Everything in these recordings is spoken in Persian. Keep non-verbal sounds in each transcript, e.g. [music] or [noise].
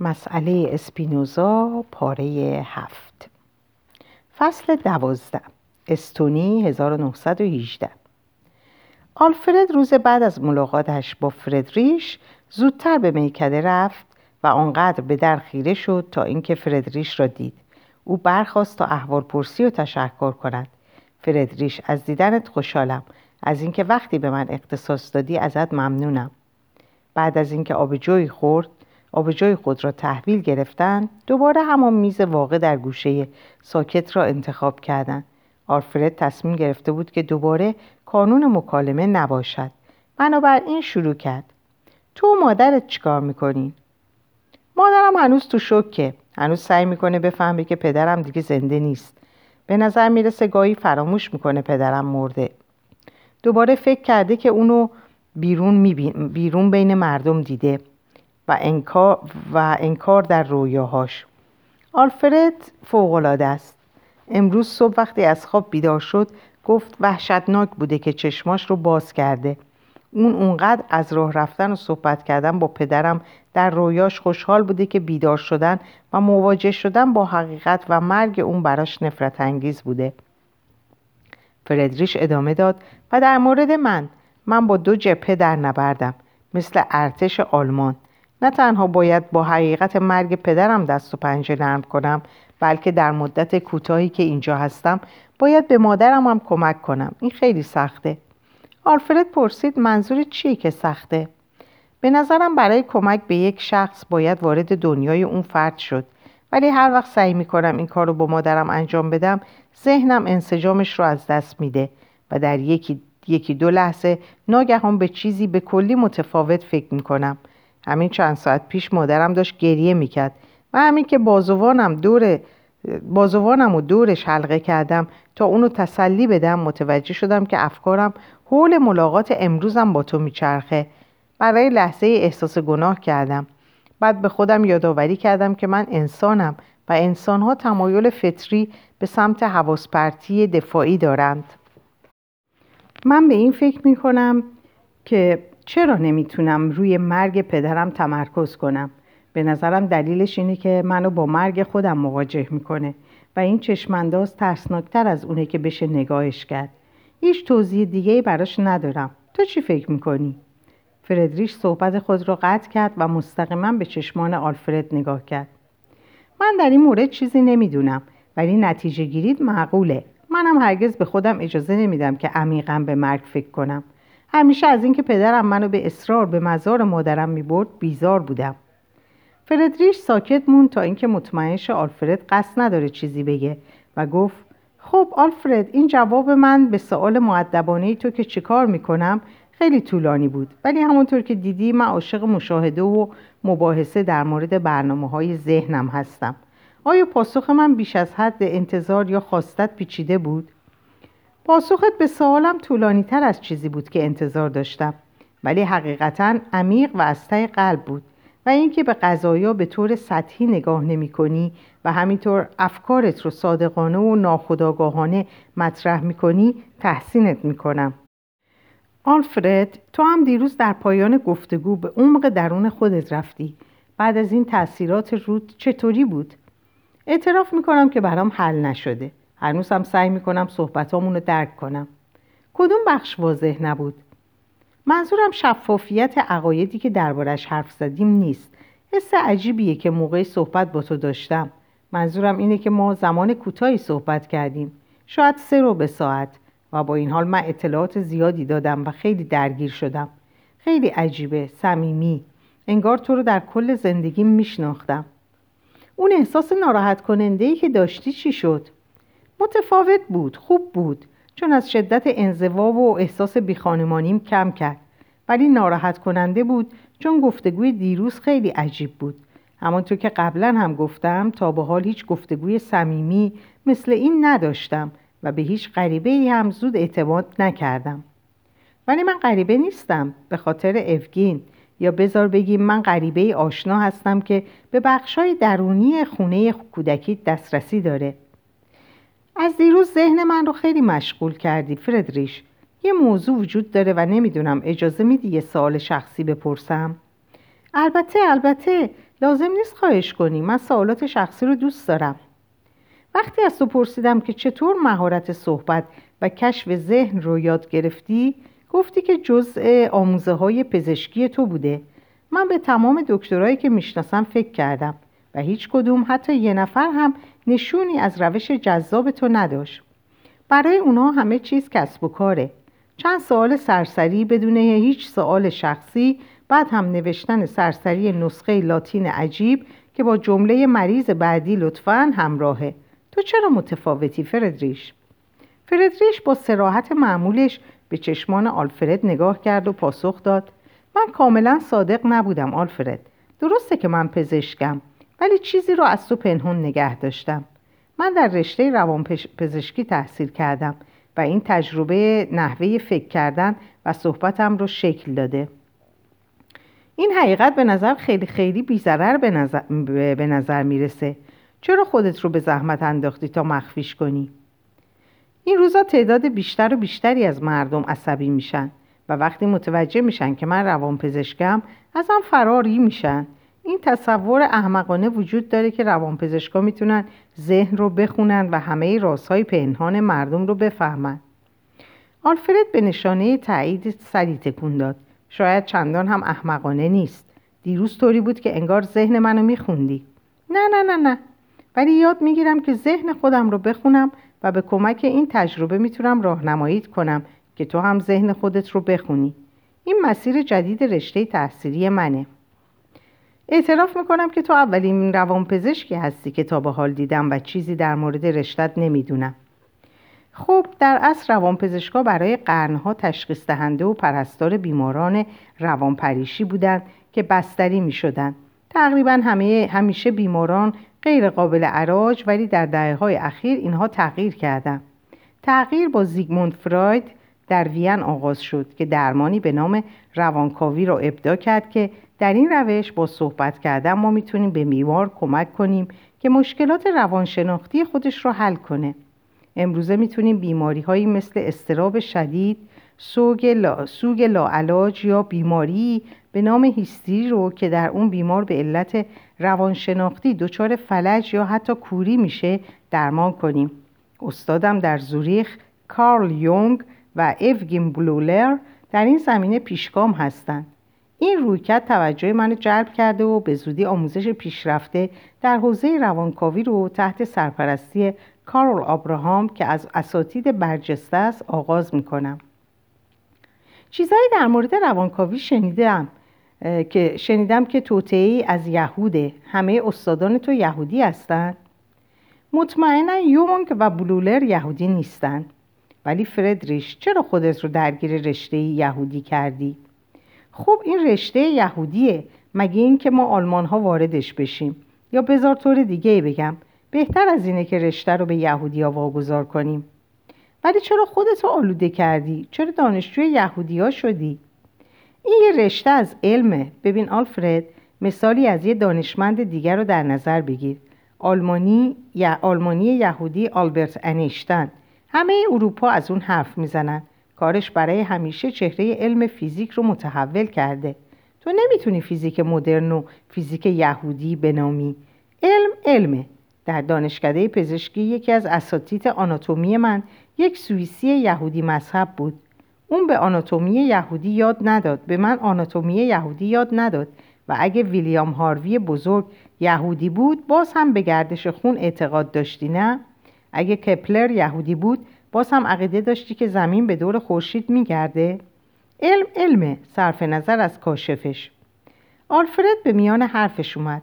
مسئله اسپینوزا پاره هفت. فصل دوازده استونی 1918 آلفرد روز بعد از ملاقاتش با فردریش زودتر به میکده رفت و آنقدر به در خیره شد تا اینکه فردریش را دید. او برخواست تا احوال پرسی و تشکر کند. فردریش از دیدنت خوشحالم. از اینکه وقتی به من اختصاص دادی ازت ممنونم. بعد از اینکه آبجوی خورد آبجوی خود را تحویل گرفتند دوباره همان میز واقع در گوشه ساکت را انتخاب کردند. آلفرد تصمیم گرفته بود که دوباره کانون مکالمه نباشد. بنابراین شروع کرد. تو و مادرت چیکار می‌کنین؟ مادرم هنوز تو شکه هنوز سعی می‌کنه بفهمه که پدرم دیگه زنده نیست. به نظر می‌رسه گاهی فراموش می‌کنه پدرم مرده. دوباره فکر کرده که اونو بیرون, بیرون بین مردم دیده. و انکار, و انکار در رویاهاش. آلفرد فوقالعاده است. امروز صبح وقتی از خواب بیدار شد گفت وحشتناک بوده که چشماش رو باز کرده. اون اونقدر از راه رفتن و صحبت کردن با پدرم در رویاش خوشحال بوده که بیدار شدن و مواجه شدن با حقیقت و مرگ اون براش نفرت انگیز بوده. فردریش ادامه داد و در مورد من من با دو جبهه در نبردم مثل ارتش آلمان. نه تنها باید با حقیقت مرگ پدرم دست و پنجه نرم کنم بلکه در مدت کوتاهی که اینجا هستم باید به مادرم هم کمک کنم. این خیلی سخته. آلفرد پرسید منظور چیه که سخته؟ به نظرم برای کمک به یک شخص باید وارد دنیای اون فرد شد. ولی هر وقت سعی می‌کنم این کار رو با مادرم انجام بدم ذهنم انسجامش رو از دست میده و در یکی, یکی دو لحظه ناگهان به چیزی به کلی متفاوت فکر می‌کنم. همین چند ساعت پیش مادرم داشت گریه می‌کرد. و همین که بازوانم دور بازوانم و دورش حلقه کردم تا اونو تسلی بدم متوجه شدم که افکارم حول ملاقات امروزم با تو میچرخه. برای لحظه احساس گناه کردم. بعد به خودم یادآوری کردم که من انسانم و انسانها تمایل فطری به سمت حواسپرتی دفاعی دارند. من به این فکر می کنم که چرا نمی‌تونم روی مرگ پدرم تمرکز کنم؟ به نظرم دلیلش اینه که منو با مرگ خودم مواجه می‌کنه و این چشمانداز ترسناکتر از اونه که بشه نگاهش کرد. هیچ توضیح دیگه براش ندارم. تو چی فکر می‌کنی؟ فردریش صحبت خود را قطع کرد و مستقیما به چشمان آلفرد نگاه کرد. من در این مورد چیزی نمی‌دونم ولی نتیجه گیرید معقوله. منم هرگز به خودم اجازه نمیدم که عمیقا به مرگ فکر کنم. همیشه از اینکه پدرم منو به اصرار به مزار مادرم می‌برد بیزار بودم. فردریش ساکت مون تا اینکه مطمئن آلفرد قصد نداره چیزی بگه و گفت خب آلفرد این جواب من به سوال معدبانه تو که چیکار می‌کنم خیلی طولانی بود. ولی همونطور که دیدی من عاشق مشاهده و مباحثه در مورد برنامه های ذهنم هستم. آیا پاسخ من بیش از حد انتظار یا خواستت پیچیده بود؟ پاسخت به سوالم طولانی تر از چیزی بود که انتظار داشتم ولی حقیقتا عمیق و از قلب بود و اینکه به قضایا به طور سطحی نگاه نمی کنی و همینطور افکارت رو صادقانه و ناخداگاهانه مطرح می کنی تحسینت می کنم. آلفرد تو هم دیروز در پایان گفتگو به عمق درون خودت رفتی بعد از این تاثیرات رود چطوری بود؟ اعتراف می‌کنم که برام حل نشده هنوز هم سعی می‌کنم صحبتامون رو درک کنم. کدوم بخش واضح نبود؟ منظورم شفافیت عقایدی که دربارش حرف زدیم نیست. حس عجیبیه که موقع صحبت با تو داشتم. منظورم اینه که ما زمان کوتاهی صحبت کردیم. شاید سه رو به ساعت. و با این حال من اطلاعات زیادی دادم و خیلی درگیر شدم. خیلی عجیبه صمیمی. انگار تو رو در کل زندگیم میشناختم. اون احساس ناراحت کننده ای که داشتی چی شد؟ متفاوت بود خوب بود چون از شدت انزوا و احساس بیخانمانیم کم کرد. ولی ناراحت کننده بود چون گفتگوی دیروز خیلی عجیب بود. همانطور که قبلا هم گفتم تا به حال هیچ گفتگوی صمیمی مثل این نداشتم و به هیچ غریبه ای هم زود اعتماد نکردم. ولی من غریبه نیستم به خاطر افگین. یا بذار بگیم من غریبه آشنا هستم که به بخشای درونی خونه کودکی دسترسی داره. از دیروز ذهن من رو خیلی مشغول کردی فردریش. یه موضوع وجود داره و نمی‌دونم اجازه میدی یه سوال شخصی بپرسم؟ البته البته لازم نیست خواهش کنی. من سوالات شخصی رو دوست دارم. وقتی از تو پرسیدم که چطور مهارت صحبت و کشف ذهن رو یاد گرفتی گفتی که جزء آموزه های پزشکی تو بوده. من به تمام دکترایی که می‌شناسم فکر کردم و هیچ کدوم حتی یه نفر هم نشونی از روش جذاب تو نداشت. برای اونا همه چیز کسب و کاره. چند سوال سرسری بدون هیچ سوال شخصی بعد هم نوشتن سرسری نسخه لاتین عجیب که با جمله مریض بعدی لطفا همراهه. تو چرا متفاوتی فردریش؟ فردریش با سراحت معمولش به چشمان آلفرد نگاه کرد و پاسخ داد. من کاملا صادق نبودم آلفرد. درسته که من پزشکم. ولی چیزی رو از تو پنهون نگه داشتم. من در رشته روان پزشکی تحصیل کردم و این تجربه نحوه فکر کردن و صحبتم رو شکل داده. این حقیقت به نظر خیلی خیلی بیزرر به نظر, به نظر می‌رسه. چرا خودت رو به زحمت انداختی تا مخفیش کنی؟ این روزا تعداد بیشتر و بیشتری از مردم عصبی میشن و وقتی متوجه میشن که من روان پزشکم ازم فراری میشن. این تصور احمقانه وجود داره که روانپزشکا می‌تونن ذهن رو بخونن و همه رازهای پنهان مردم رو بفهمن. آلفرد به نشانه تایید سری تکون داد. شاید چندان هم احمقانه نیست. دیروز طوری بود که انگار ذهن منو میخوندی. نه نه نه نه. ولی یاد می‌گیرم که ذهن خودم رو بخونم و به کمک این تجربه می‌تونم راهنمایی کنم که تو هم ذهن خودت رو بخونی. این مسیر جدید رشته تحصیلی منه. اعتراف می‌کنم که تو اولین روانپزشکی هستی که تا به حال دیدم و چیزی در مورد رشتت نمی‌دونم خب در اصل روانپزشکا برای قرنها تشخیص دهنده و پرستار بیماران روانپریشی بودند که بستری می شدن. تقریبا همه همیشه بیماران غیر قابل عراج ولی در دهه های اخیر اینها تغییر کردند. تغییر با زیگموند فراید در وین آغاز شد که درمانی به نام روانکاوی را ابدا کرد که در این روش با صحبت کردن ما می‌تونیم به بیمار کمک کنیم که مشکلات روانشناختی خودش را حل کنه. امروزه می‌تونیم بیماری هایی مثل استراب شدید، سوگ, لا، سوگ لاعلاج یا بیماری به نام هیستری رو که در اون بیمار به علت روانشناختی دچار فلج یا حتی کوری میشه درمان کنیم. استادم در زوریخ کارل یونگ و اوگین بلولر در این زمینه پیشگام هستند. این رویکرد توجه منو جلب کرده و به زودی آموزش پیشرفته در حوزه روانکاوی رو تحت سرپرستی کارول آبراهام که از اساتید برجسته است آغاز می‌کنم. چیزهایی در مورد روانکاوی شنیدم که شنیدم که توطعه از یهوده. همه استادان تو یهودی هستند مطمئنا یونگ و بلولر یهودی نیستند ولی فردریش چرا خودت رو درگیر رشته یهودی کردی؟ خب این رشته یهودیه مگه این که ما آلمان ها واردش بشیم؟ یا بذار طور دیگه بگم بهتر از اینه که رشته رو به یهودی ها واگذار کنیم. ولی چرا خودتو آلوده کردی؟ چرا دانشجوی یهودی ها شدی؟ این یه رشته از علمه. ببین آلفرد مثالی از یه دانشمند دیگر رو در نظر بگیر. آلمانی یا آلمانی یهودی آلبرت انیشتن همه اروپا از اون حرف می‌زنن. کارش برای همیشه چهره علم فیزیک رو متحول کرده. تو نمی‌تونی فیزیک مدرن و فیزیک یهودی بنامی. علم علمه. در دانشکده پزشکی یکی از اساتید آناتومی من یک سوئیسی یهودی مذهب بود. اون به آناتومی یهودی یاد نداد. به من آناتومی یهودی یاد نداد و اگه ویلیام هاروی بزرگ یهودی بود باز هم به گردش خون اعتقاد داشتی نه؟ اگه کپلر یهودی بود باز هم عقیده داشتی که زمین به دور خورشید میگرده؟ علم علمه صرف نظر از کاشفش. آلفرد به میان حرفش اومد.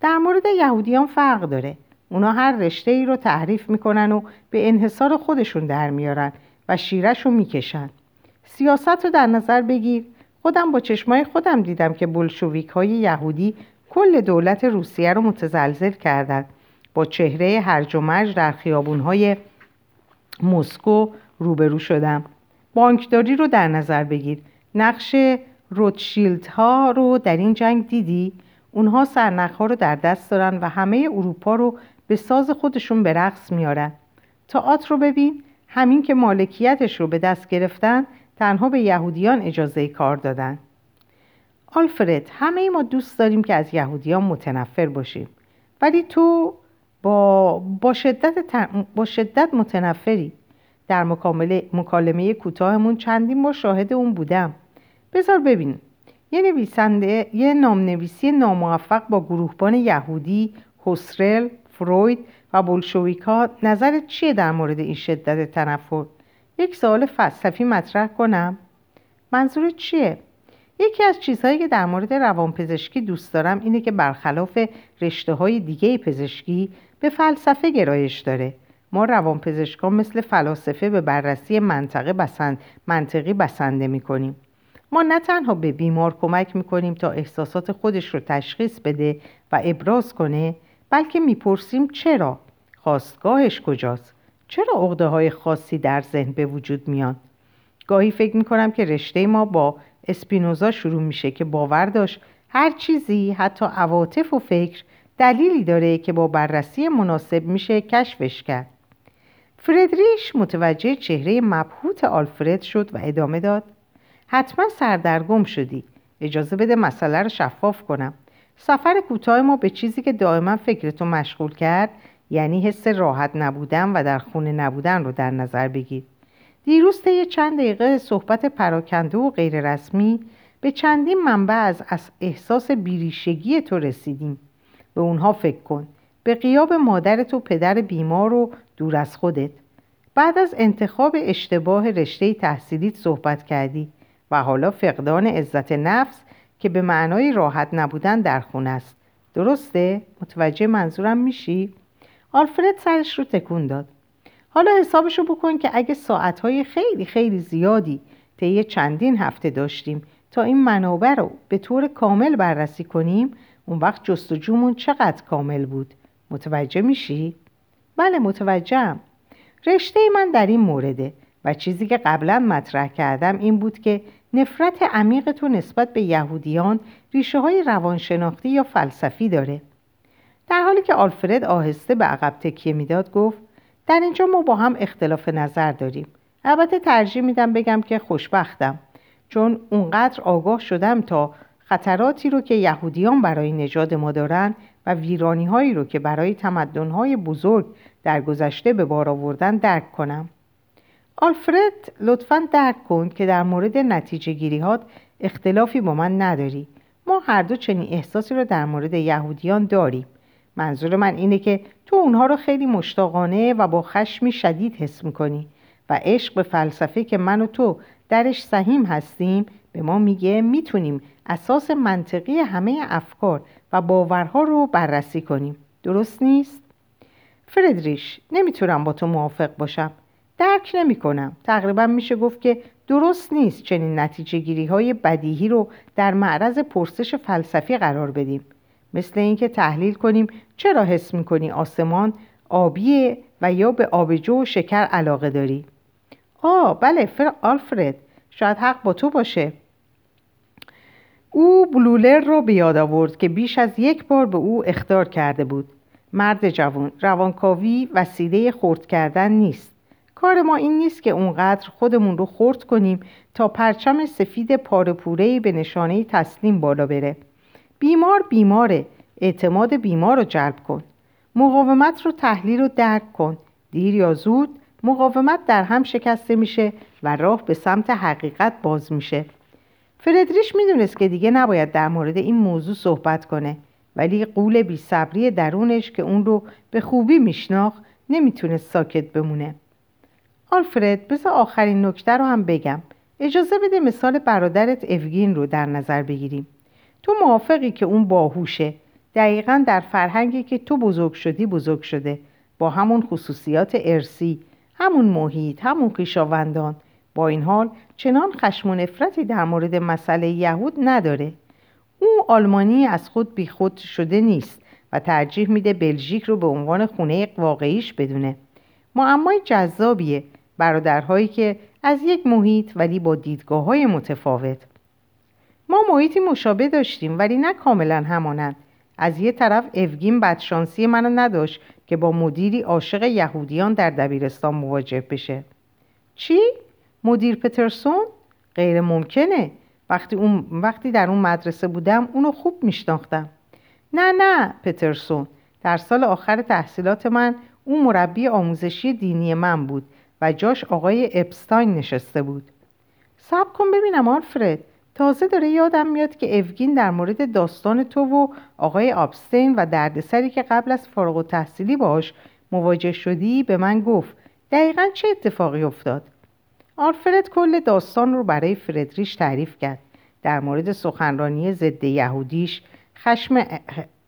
در مورد یهودیان فرق داره. اونا هر رشته ای رو تعریف می‌کنن و به انحصار خودشون در میارن و شیرش رو می‌کشن. سیاست رو در نظر بگیر. خودم با چشمای خودم دیدم که بلشویک های یهودی کل دولت روسیه رو متزلزل کردند با چهره هرج و مرج در خیابون های مسکو روبرو شدم. بانکداری رو در نظر بگیر. نقش روتشیلد ها رو در این جنگ دیدی؟ اونها سرنخ ها رو در دست دارن و همه اروپا رو به ساز خودشون به رقص میارن. تئاتر رو ببین. همین که مالکیتش رو به دست گرفتن تنها به یهودیان اجازه کار دادن. آلفرد همه ما دوست داریم که از یهودیان متنفر باشیم. ولی تو با, شدت, با شدت متنفری. در مکالمه کوتاهمون چندین بار شاهد اون بودم. بذار ببین یه نویسنده یه نامنویسی ناموفق با گروهبان یهودی هوسرل فروید و بولشویکا نظرت چیه در مورد این شدت تنفر؟ یک سوال فلسفی مطرح کنم. منظور چیه؟ یکی از چیزهایی که در مورد روانپزشکی دوست دارم اینه که برخلاف رشته های دیگه پزشکی به فلسفه گرایش داره. ما روانپزشکان مثل فلاسفه به بررسی منطقه بسند، منطقی بسنده می‌کنیم. ما نه تنها به بیمار کمک می‌کنیم تا احساسات خودش رو تشخیص بده و ابراز کنه بلکه می‌پرسیم چرا؟ خواستگاهش کجاست؟ چرا عقده های خاصی در ذهن به وجود میان؟ گاهی فکر می‌کنم که رشته ما با اسپینوزا شروع میشه که باور داشت هر چیزی حتی عواطف و فکر دلیلی داره که با بررسی مناسب میشه کشفش کرد. فردریش متوجه چهره مبهوت آلفرد شد و ادامه داد. حتما سردرگم شدی. اجازه بده مسئله رو شفاف کنم. سفر کوتاه ما به چیزی که دائما فکرتو مشغول کرد یعنی حس راحت نبودن و در خونه نبودن رو در نظر بگیر. دیروز طی چند دقیقه صحبت پراکنده و غیررسمی به چندین منبع از احساس بیریشگی تو رسیدیم. به اونها فکر کن به قیاب مادرت و پدر بیمار و دور از خودت بعد از انتخاب اشتباه رشته تحصیلیت صحبت کردی و حالا فقدان عزت نفس که به معنای راحت نبودن در خونه است درسته؟ متوجه منظورم میشی؟ آلفرد سرش رو تکون داد حالا حسابشو بکن که اگه ساعتهای خیلی خیلی زیادی طی چندین هفته داشتیم تا این منابع رو به طور کامل بررسی کنیم اون وقت جستجومون چقدر کامل بود. متوجه میشی؟ بله متوجهم. رشته من در این مورده و چیزی که قبلا مطرح کردم این بود که نفرت عمیق تو نسبت به یهودیان ریشه های روانشناختی یا فلسفی داره. در حالی که آلفرد آهسته به عقب تکیه می‌داد گفت در اینجا ما با هم اختلاف نظر داریم. البته ترجیح میدم بگم که خوشبختم چون اونقدر آگاه شدم تا خطراتی رو که یهودیان برای نژاد ما دارن و ویرانی هایی رو که برای تمدن های بزرگ در گذشته به بار آوردن درک کنم. آلفرد لطفا درک کن که در مورد نتیجه گیریهات اختلافی با من نداری. ما هر دو چنین احساسی رو در مورد یهودیان داریم. منظور من اینه که تو اونها رو خیلی مشتاقانه و با خشمی شدید حس می‌کنی و عشق به فلسفه که من و تو درش سهیم هستیم به ما میگه می‌تونیم اساس منطقی همه افکار و باورها رو بررسی کنیم. درست نیست؟ فردریش نمی‌تونم با تو موافق باشم. درک نمی کنم. تقریبا میشه گفت که درست نیست چنین نتیجه گیری های بدیهی رو در معرض پرسش فلسفی قرار بدیم. مثل اینکه تحلیل کنیم چرا حس می‌کنی آسمان آبیه و یا به آبجو و شکر علاقه داری. آه بله فر آلفرد شاید حق با تو باشه. او بلولر را به یاد آورد که بیش از یک بار به او اختار کرده بود. مرد جوان روانکاوی وسیله خورد کردن نیست. کار ما این نیست که اونقدر خودمون رو خورد کنیم تا پرچم سفید پارپورهی به نشانه تسلیم بالا بره. بیمار بیماره اعتماد بیمار رو جلب کن. مقاومت رو تحلیل و درک کن. دیر یا زود مقاومت در هم شکسته میشه و راه به سمت حقیقت باز میشه. فردریش می‌دونست که دیگه نباید در مورد این موضوع صحبت کنه ولی قول بی صبری درونش که اون رو به خوبی میشناخت نمی‌تونست ساکت بمونه. آلفرد بذار آخرین نکته رو هم بگم. اجازه بده مثال برادرت اوگین رو در نظر بگیریم. تو موافقی که اون باهوشه. دقیقا در فرهنگی که تو بزرگ شدی بزرگ شده. با همون خصوصیات ارسی همون محیط همون خویشاوندان. با این حال چنان خشم و نفرتی در مورد مسئله یهود نداره. او آلمانی از خود بیخود شده نیست و ترجیح میده بلژیک رو به عنوان خونه واقعیش بدونه. معمای جذابیه برادرهایی که از یک محیط ولی با دیدگاه های متفاوت. ما محیطی مشابه داشتیم ولی نه کاملا همانند. از یه طرف اوگین بدشانسی منو نداشت که با مدیری عاشق یهودیان در دبیرستان مواجه بشه. چی؟ مدیر پترسون؟ غیر ممکنه. وقتی, اون... وقتی در اون مدرسه بودم اونو خوب میشناختم. نه نه پترسون. در سال آخر تحصیلات من اون مربی آموزشی دینی من بود و جاش آقای اپستاین نشسته بود. صبر کن ببینم آلفرد. تازه داره یادم میاد که اوگین در مورد داستان تو و آقای آبستین و دردسری که قبل از فارغ و تحصیلی باش مواجه شدی به من گفت. دقیقا چه اتفاقی افتاد؟ آلفرد کل داستان رو برای فردریش تعریف کرد. در مورد سخنرانی ضد یهودیش خشم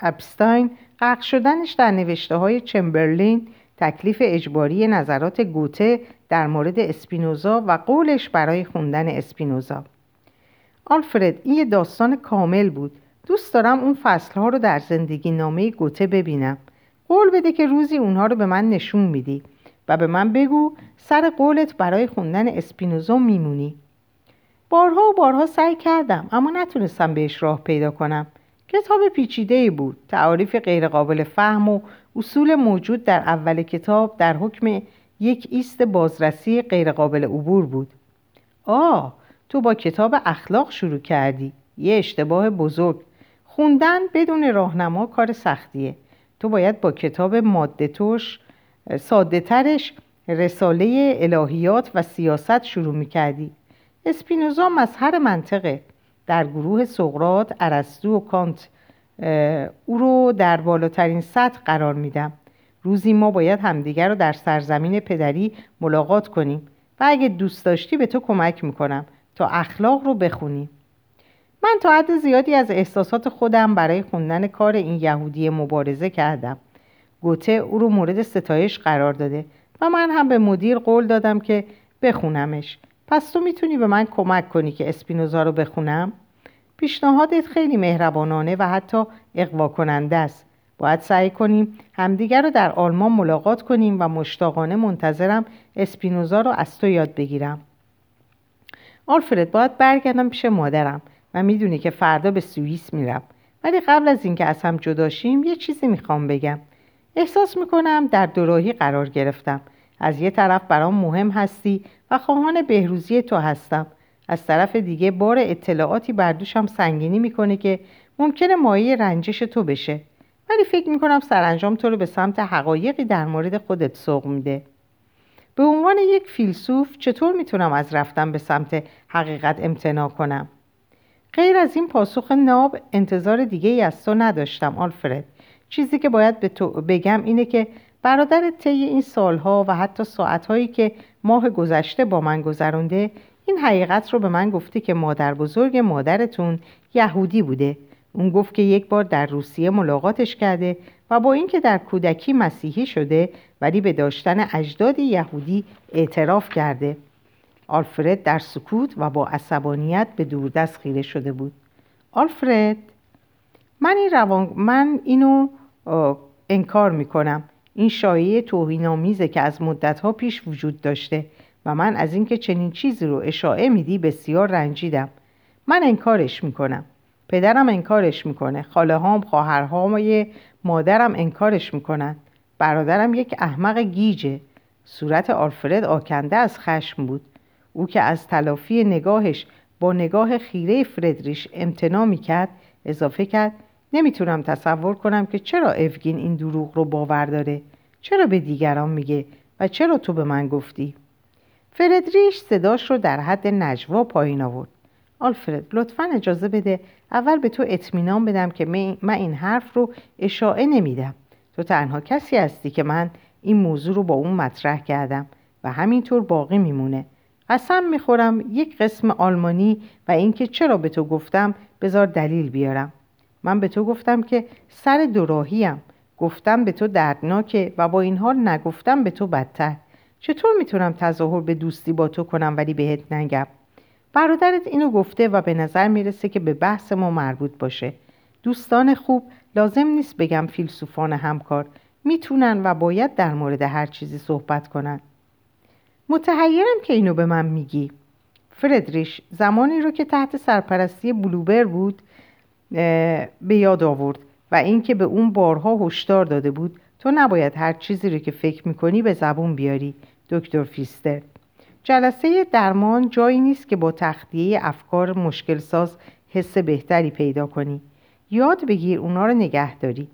ابستاین غرق شدنش در نوشته های چمبرلین تکلیف اجباری نظرات گوته در مورد اسپینوزا و قولش برای خوندن اسپینوزا. آلفرد این یه داستان کامل بود. دوست دارم اون فصلها رو در زندگی نامه گوته ببینم. قول بده که روزی اونها رو به من نشون میدی. و به من بگو سر قولت برای خوندن اسپینوزا میمونی. بارها و بارها سعی کردم اما نتونستم بهش راه پیدا کنم. کتاب پیچیده بود تعاریف غیرقابل فهم و اصول موجود در اول کتاب در حکم یک ایست بازرسی غیرقابل عبور بود. آه تو با کتاب اخلاق شروع کردی. یه اشتباه بزرگ. خوندن بدون راهنما کار سختیه. تو باید با کتاب ماده توش ساده ترش رساله الهیات و سیاست شروع می‌کردی. اسپینوزا مظهر منطقه. در گروه سقرات، ارسطو و کانت او رو در بالاترین سطح قرار میدم. روزی ما باید همدیگر رو در سرزمین پدری ملاقات کنیم و اگه دوست داشتی به تو کمک می‌کنم تا اخلاق رو بخونی. من تا حد زیادی از احساسات خودم برای خوندن کار این یهودی مبارزه کردم. گوته او رو مورد ستایش قرار داده و من هم به مدیر قول دادم که بخونمش. پس تو می‌تونی به من کمک کنی که اسپینوزا رو بخونم؟ پیشنهادت خیلی مهربانانه و حتی اقوا کننده است. باید سعی کنیم همدیگر رو در آلمان ملاقات کنیم و مشتاقانه منتظرم اسپینوزا رو از تو یاد بگیرم. آلفرد باید برگردم پیش مادرم. و می‌دونی که فردا به سوئیس میرم. ولی قبل از اینکه از هم جداشیم یه چیزی می‌خوام بگم. احساس می‌کنم در دوراهی قرار گرفتم. از یه طرف برام مهم هستی و خواهان بهروزی تو هستم. از طرف دیگه بار اطلاعاتی بر دوشم سنگینی می‌کنه که ممکنه مایه رنجش تو بشه. ولی فکر می‌کنم سرانجام تو رو به سمت حقایقی در مورد خودت سوق میده. به عنوان یک فیلسوف چطور می‌تونم از رفتن به سمت حقیقت امتناع کنم؟ غیر از این پاسخ ناب انتظار دیگه ای از تو نداشتم آلفرد. چیزی که باید به تو بگم اینه که برادر طی این سالها و حتی ساعتهایی که ماه گذشته با من گذرونده این حقیقت رو به من گفته که مادر بزرگ مادرتون یهودی بوده. اون گفت که یک بار در روسیه ملاقاتش کرده و با اینکه در کودکی مسیحی شده ولی به داشتن اجداد یهودی اعتراف کرده. آلفرد در سکوت و با عصبانیت به دوردست خیره شده بود. آلفرد من, این روان... من اینو انکار می‌کنم. این شایعه توهینآمیزه که از مدتها پیش وجود داشته و من از اینکه چنین چیزی رو اشاعه میدی بسیار رنجیدم. من انکارش می‌کنم. پدرم انکارش می‌کنه. خاله هام خواهرهام مادرم انکارش می‌کنن. برادرم یک احمق گیجه. صورت آلفرد آکنده از خشم بود. او که از تلافی نگاهش با نگاه خیره فردریش امتنا می‌کرد اضافه کرد نمی‌تونم تصور کنم که چرا افگین این دروغ رو باور داره. چرا به دیگران میگه و چرا تو به من گفتی؟ فردریش صداش رو در حد نجوا پایین آورد. آلفرد لطفا اجازه بده اول به تو اطمینان بدم که من این حرف رو اشاعه نمیدم. تو تنها کسی هستی که من این موضوع رو با اون مطرح کردم و همینطور باقی میمونه. قسم می‌خورم یک قسم آلمانی و اینکه چرا به تو گفتم بذار دلیل بیارم. من به تو گفتم که سر دوراهیم گفتم به تو دردناکه و با این حال نگفتم به تو بدتر. چطور می‌تونم تظاهر به دوستی با تو کنم ولی بهت نگم؟ برادرت اینو گفته و به نظر می‌رسه که به بحث ما مربوط باشه. دوستان خوب لازم نیست بگم فیلسوفان همکار. می‌تونن و باید در مورد هر چیزی صحبت کنن. متحیرم که اینو به من میگی. فردریش زمانی رو که تحت سرپرستی بلوبر بود به یاد آورد و اینکه به اون بارها هشدار داده بود تو نباید هر چیزی رو که فکر می‌کنی به زبون بیاری دکتر فیستر. جلسه درمان جایی نیست که با تخلیه افکار مشکل ساز حس بهتری پیدا کنی. یاد بگیر اونا رو نگه داری.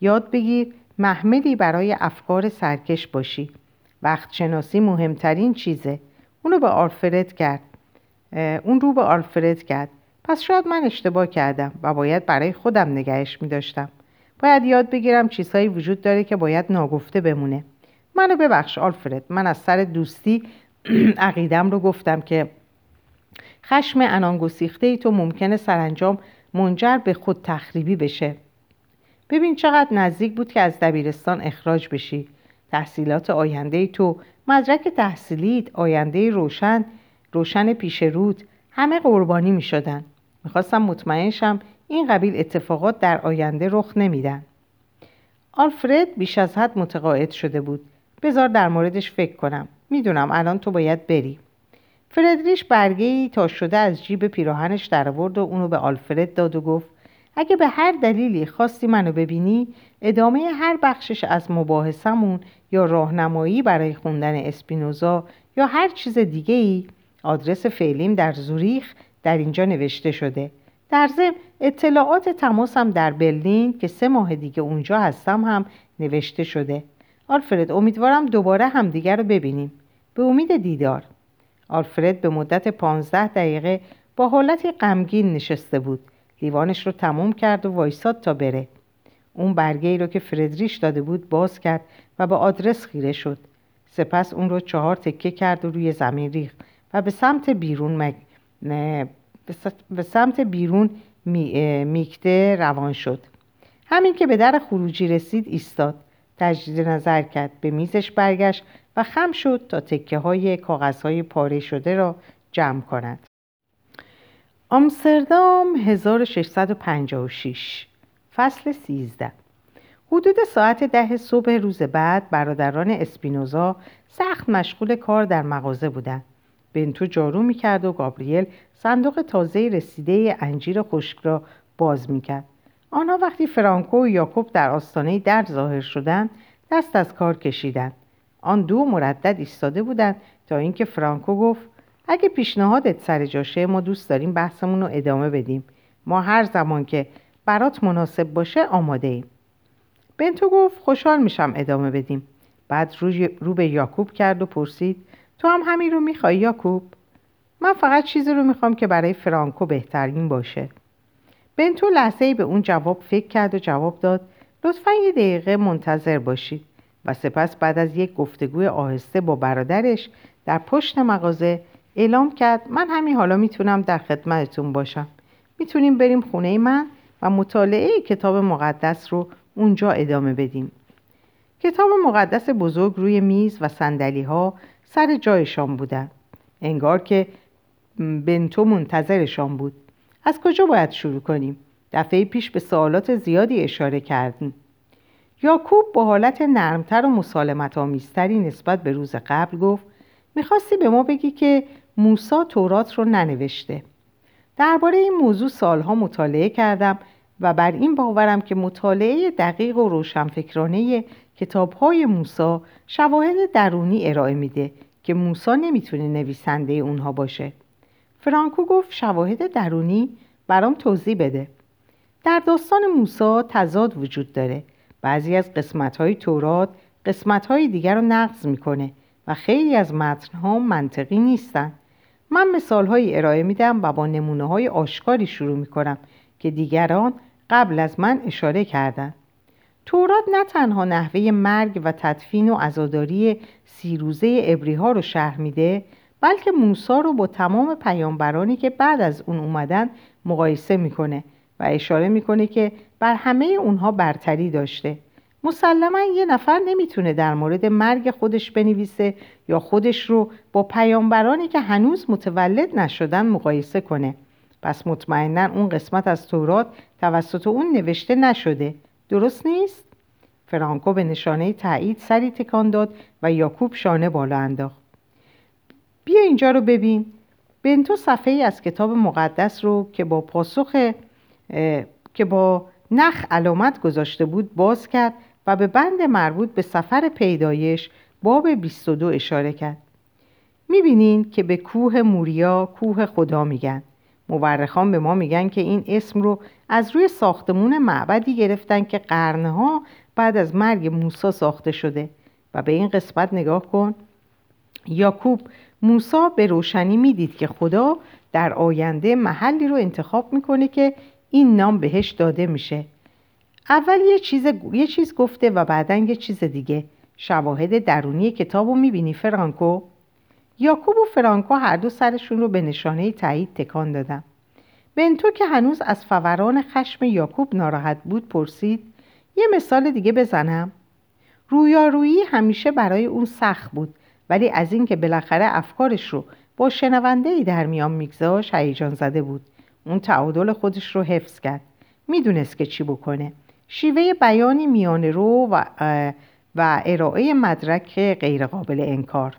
یاد بگیر محملی برای افکار سرکش باشی. وقت شناسی مهمترین چیزه. اونو به آلفرد کرد. اون رو به آلفرد کرد. پس شاید من اشتباه کردم و باید برای خودم نگهش می داشتم. باید یاد بگیرم چیزهایی وجود داره که باید ناگفته بمونه. منو ببخش آلفرد. من از سر دوستی [clears throat] عقیدم رو گفتم که خشم انانگسیخته ای تو ممکنه سرانجام منجر به خود تخریبی بشه. ببین چقدر نزدیک بود که از دبیرستان اخراج بشی. تحصیلات آینده تو مدرک تحصیلیت آینده روشن روشن پیش رود همه قربانی می شدن می‌خواستم مطمئن شم این قبیل اتفاقات در آینده رخ نمیدن. آلفرد بیش از حد متقاعد شده بود. بذار در موردش فکر کنم. می‌دونم الان تو باید بری. فردریش برگه ای تا شده از جیب پیراهنش در آورد و اونو به آلفرد داد و گفت اگه به هر دلیلی خواستی منو ببینی ادامه هر بخشش از مباحثمون یا راهنمایی برای خوندن اسپینوزا یا هر چیز دیگه ای آدرس فعلیم در زوریخ در اینجا نوشته شده. در ضمن اطلاعات تماسم در برلین که سه ماه دیگه اونجا هستم هم نوشته شده. آلفرد امیدوارم دوباره همدیگر رو ببینیم. به امید دیدار. آلفرد به مدت پانزده دقیقه با حالتی غمگین نشسته بود. لیوانش رو تموم کرد و وایساد تا بره. اون برگه ای رو که فردریش داده بود باز کرد و به آدرس خیره شد. سپس اون رو چهار تکه کرد و روی زمین ریخت و به سمت بیرون مگ... به سمت بیرون می... میکته روان شد. همین که به در خروجی رسید ایستاد. تجدید نظر کرد. به میزش برگشت و خم شد تا تکه های کاغذ های پاره شده را جمع کند. آمستردام 1656 فصل 13 حدود ساعت ده صبح روز بعد برادران اسپینوزا سخت مشغول کار در مغازه بودند. بنتو جارو می‌کرد و گابریل صندوق تازه رسیده انجیر خشک را باز می‌کرد. آنها وقتی فرانکو و یاکوب در آستانه در ظاهر شدند دست از کار کشیدند. آن دو مردد ایستاده بودند تا اینکه فرانکو گفت اگه پیشنهادت سر جاشه ما دوست داریم بحثمون رو ادامه بدیم ما هر زمان که برات مناسب باشه آماده ایم بنتو گفت خوشحال میشم ادامه بدیم بعد رو, به یاکوب کرد و پرسید تو هم همین رو می‌خوای یاکوب؟ من فقط چیزی رو می‌خوام که برای فرانکو بهترین باشه. بنتو لحظه ای به اون جواب فکر کرد و جواب داد لطفا یه دقیقه منتظر باشید. و سپس بعد از یک گفتگوی آهسته با برادرش در پشت مغازه اعلام کرد من همین حالا می‌تونم در خدمتتون باشم. می‌تونیم بریم خونه من و مطالعه کتاب مقدس رو اونجا ادامه بدیم. کتاب مقدس بزرگ روی میز و سندلی ها سر جایشان بودند انگار که بنتو منتظرشان بود. از کجا باید شروع کنیم؟ دفعه پیش به سوالات زیادی اشاره کردیم. یاکوب با حالت نرمتر و مسالمت آمیزتری نسبت به روز قبل گفت می‌خواستی به ما بگی که موسا تورات رو ننوشته. درباره این موضوع سالها مطالعه کردم و بر این باورم که مطالعه دقیق و روشنفکرانه کتابهای موسا شواهد درونی ارائه میده که موسا نمی‌تونه نویسنده اونها باشه. فرانکو گفت شواهد درونی برام توضیح بده. در داستان موسا تضاد وجود داره. بعضی از قسمتهای تورات قسمتهای دیگر رو نقض می‌کنه و خیلی از متنها منطقی نیستن. من مثالهایی ارائه میدم و با نمونه های آشکاری شروع می‌کنم که دیگران قبل از من اشاره کردند. تورات نه تنها نحوه مرگ و تدفین و عزاداری سیروزه ابری ها رو شرح میده بلکه موسا رو با تمام پیامبرانی که بعد از اون اومدن مقایسه می‌کنه و اشاره می‌کنه که بر همه اونها برتری داشته. مسلما یه نفر نمی‌تونه در مورد مرگ خودش بنویسه یا خودش رو با پیامبرانی که هنوز متولد نشدن مقایسه کنه. پس مطمئنا اون قسمت از تورات توسط اون نوشته نشده. درست نیست؟ فرانکو به نشانه تایید سری تکان داد و یاکوب شانه بالا انداخت. بیا اینجا رو ببین. بنتو صفحه ای از کتاب مقدس رو که با پاسخ که با نخ علامت گذاشته بود باز کرد و به بند مربوط به سفر پیدایش باب 22 اشاره کرد. می‌بینین که به کوه موریا کوه خدا میگن. مورخان به ما میگن که این اسم رو از روی ساختمون معبدی گرفتن که قرنها بعد از مرگ موسی ساخته شده. و به این قسمت نگاه کن. یاکوب موسا به روشنی می‌دید که خدا در آینده محلی رو انتخاب می‌کنه که این نام بهش داده میشه. اول یه چیز, یه چیز گفته و بعدا یه چیز دیگه. شواهد درونی کتاب رو می‌بینی فرانکو؟ یاکوب و فرانکو هر دو سرشون رو به نشانه تایید تکان دادن. بنتو که هنوز از فوران خشم یاکوب ناراحت بود پرسید یه مثال دیگه بزنم. رویارویی همیشه برای اون سخت بود ولی از اینکه بالاخره افکارش رو با شنونده ای در میان میگذاشت هیجان زده بود. اون تعادل خودش رو حفظ کرد. می‌دونست که چی بکنه. شیوه بیانی میان رو و, و ارائه مدرک غیرقابل انکار.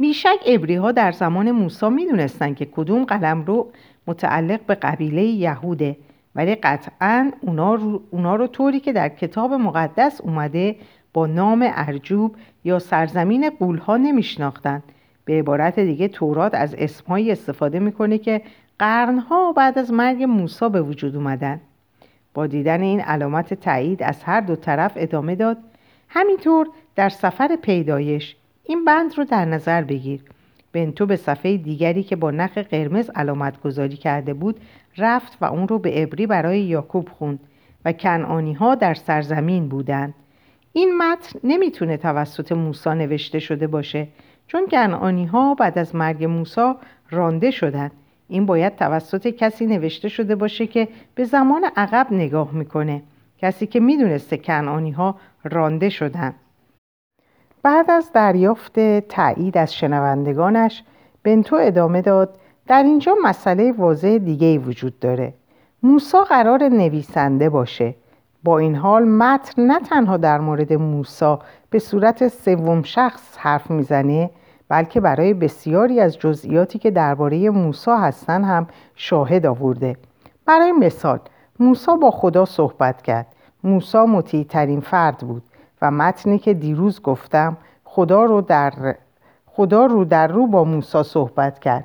بیشک ابری ها در زمان موسی می‌دونستند که کدوم قلم رو متعلق به قبیله یهوده ولی قطعا اونا رو, اونا رو طوری که در کتاب مقدس اومده با نام ارجوب یا سرزمین قولها نمیشناختند. به عبارت دیگه تورات از اسمهایی استفاده می‌کنه که قرنها بعد از مرگ موسی به وجود اومدن. با دیدن این علامت تایید از هر دو طرف ادامه داد. همینطور در سفر پیدایش این بند رو در نظر بگیر. بنتو به صفحه دیگری که با نخ قرمز علامت گذاری کرده بود رفت و اون رو به عبری برای یاکوب خوند و کنعانی ها در سرزمین بودند. این متن نمی‌تونه توسط موسی نوشته شده باشه چون کنعانی ها بعد از مرگ موسی رانده شدند. این باید توسط کسی نوشته شده باشه که به زمان عقب نگاه می‌کنه. کسی که می‌دونسته کنعانی ها رانده شدن بعد از دریافت تایید از شنوندگانش بنتو ادامه داد در اینجا مسئله واضح دیگه وجود داره. موسا قرار نویسنده باشه. با این حال متن نه تنها در مورد موسا به صورت سوم شخص حرف می‌زنه بلکه برای بسیاری از جزئیاتی که درباره موسا هستن هم شاهد آورده. برای مثال موسا با خدا صحبت کرد. موسا مطیع ترین فرد بود. و متنی که دیروز گفتم خدا رو در خدا رو در رو با موسا صحبت کرد.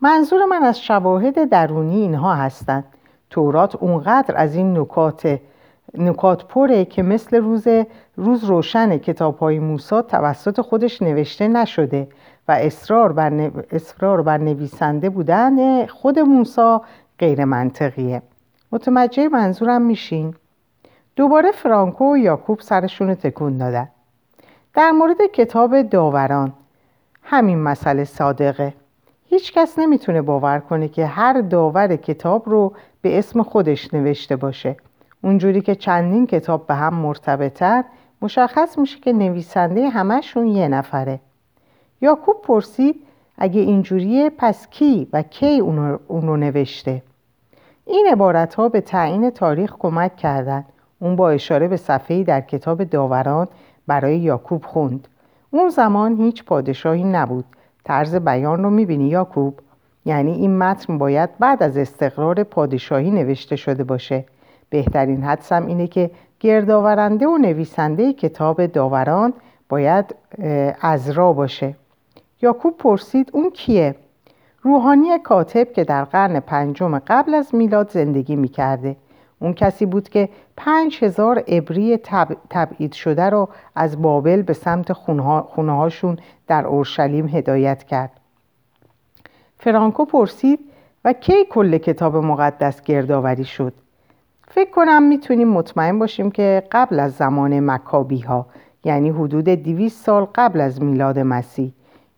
منظور من از شواهد درونی اینها هستند. تورات اونقدر از این نکات نکات پره که مثل روز روز روشن کتاب های موسا توسط خودش نوشته نشده و اصرار بر, اصرار بر نویسنده بودن خود موسا غیر منطقیه متوجه منظورم میشین؟ دوباره فرانکو و یاکوب سرشون تکون دادن. در مورد کتاب داوران همین مسئله صادقه. هیچ کس نمی‌تونه باور کنه که هر داور کتاب رو به اسم خودش نوشته باشه. اونجوری که چندین کتاب به هم مرتبطتر مشخص میشه که نویسنده همشون یه نفره. یاکوب پرسید اگه اینجوریه پس کی و کی اون رو نوشته؟ این عبارت ها به تعیین تاریخ کمک کردند اون با اشاره به صفحه‌ای در کتاب داوران برای یاکوب خوند. اون زمان هیچ پادشاهی نبود. طرز بیان رو می‌بینی یاکوب؟ یعنی این متن باید بعد از استقرار پادشاهی نوشته شده باشه. بهترین حدسم اینه که گردآورنده و نویسنده کتاب داوران باید ازرا باشه. یاکوب پرسید اون کیه؟ روحانی کاتب که در قرن پنجم قبل از میلاد زندگی می‌کرده. اون کسی بود که پنج هزار عبری تبعید شده رو از بابل به سمت خونه هاشون در اورشلیم هدایت کرد. فرانکو پرسید و کی کل کتاب مقدس گردآوری شد؟ فکر کنم می‌تونیم مطمئن باشیم که قبل از زمان مکابی ها یعنی حدود 200 سال قبل از میلاد مسیح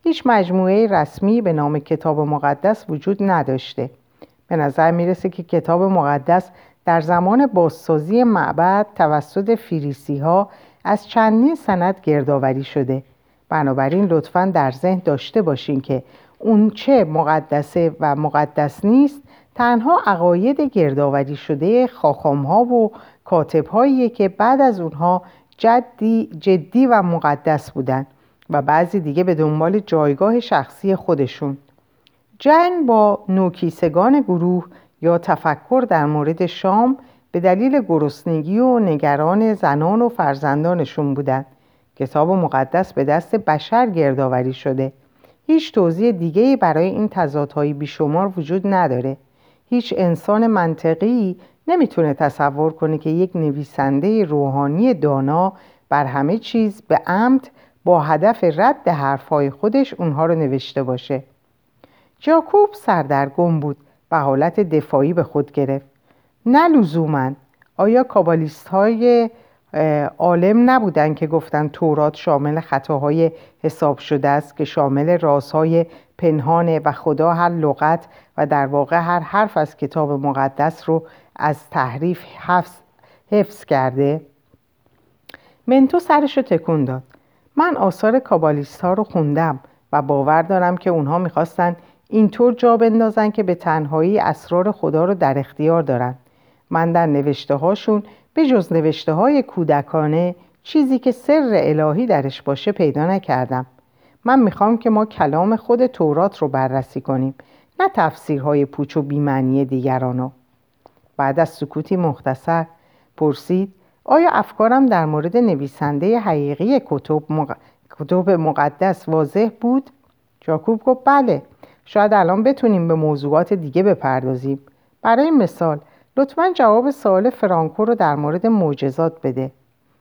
هیچ مجموعه رسمی به نام کتاب مقدس وجود نداشته. به نظر می‌رسه که کتاب مقدس در زمان بازسازی معبد توسط فریسی ها از چندین سند گردآوری شده. بنابراین لطفا در ذهن داشته باشین که اون چه مقدسه و مقدس نیست تنها عقاید گردآوری شده خاخام ها و کاتب هایی که بعد از اونها جدی, جدی و مقدس بودند و بعضی دیگه به دنبال جایگاه شخصی خودشون. جنگ با نوکیسگان گروه یا تفکر در مورد شام به دلیل گرسنگی و نگران زنان و فرزندانشون بودند. کتاب مقدس به دست بشر گردآوری شده. هیچ توضیح دیگه برای این تضادهای بیشمار وجود نداره. هیچ انسان منطقی نمی‌تونه تصور کنه که یک نویسنده روحانی دانا بر همه چیز به عمد با هدف رد حرفهای خودش اونها رو نوشته باشه. جاکوب سردرگم بود. و حالت دفاعی به خود گرفت. نه لزوما. آیا کابالیست های عالم نبودن که گفتن تورات شامل خطاهای حساب شده است که شامل رازهای پنهانه و خدا هر لغت و در واقع هر حرف از کتاب مقدس رو از تحریف حفظ, حفظ کرده؟ منتو سرش رو تکون داد. من آثار کابالیست ها رو خوندم و باور دارم که اونها می‌خواستن اینطور جا بندازن که به تنهایی اسرار خدا رو در اختیار دارن. من در نوشته هاشون به جز نوشته های کودکانه چیزی که سر الهی درش باشه پیدا نکردم. من می‌خوام که ما کلام خود تورات رو بررسی کنیم نه تفسیرهای پوچ و بیمعنی دیگرانو بعد از سکوتی مختصر پرسید آیا افکارم در مورد نویسنده حقیقی کتب, کتب مقدس واضح بود؟ جاکوب گفت بله. شاید الان بتونیم به موضوعات دیگه بپردازیم. برای مثال لطفا جواب سوال فرانکو رو در مورد معجزات بده.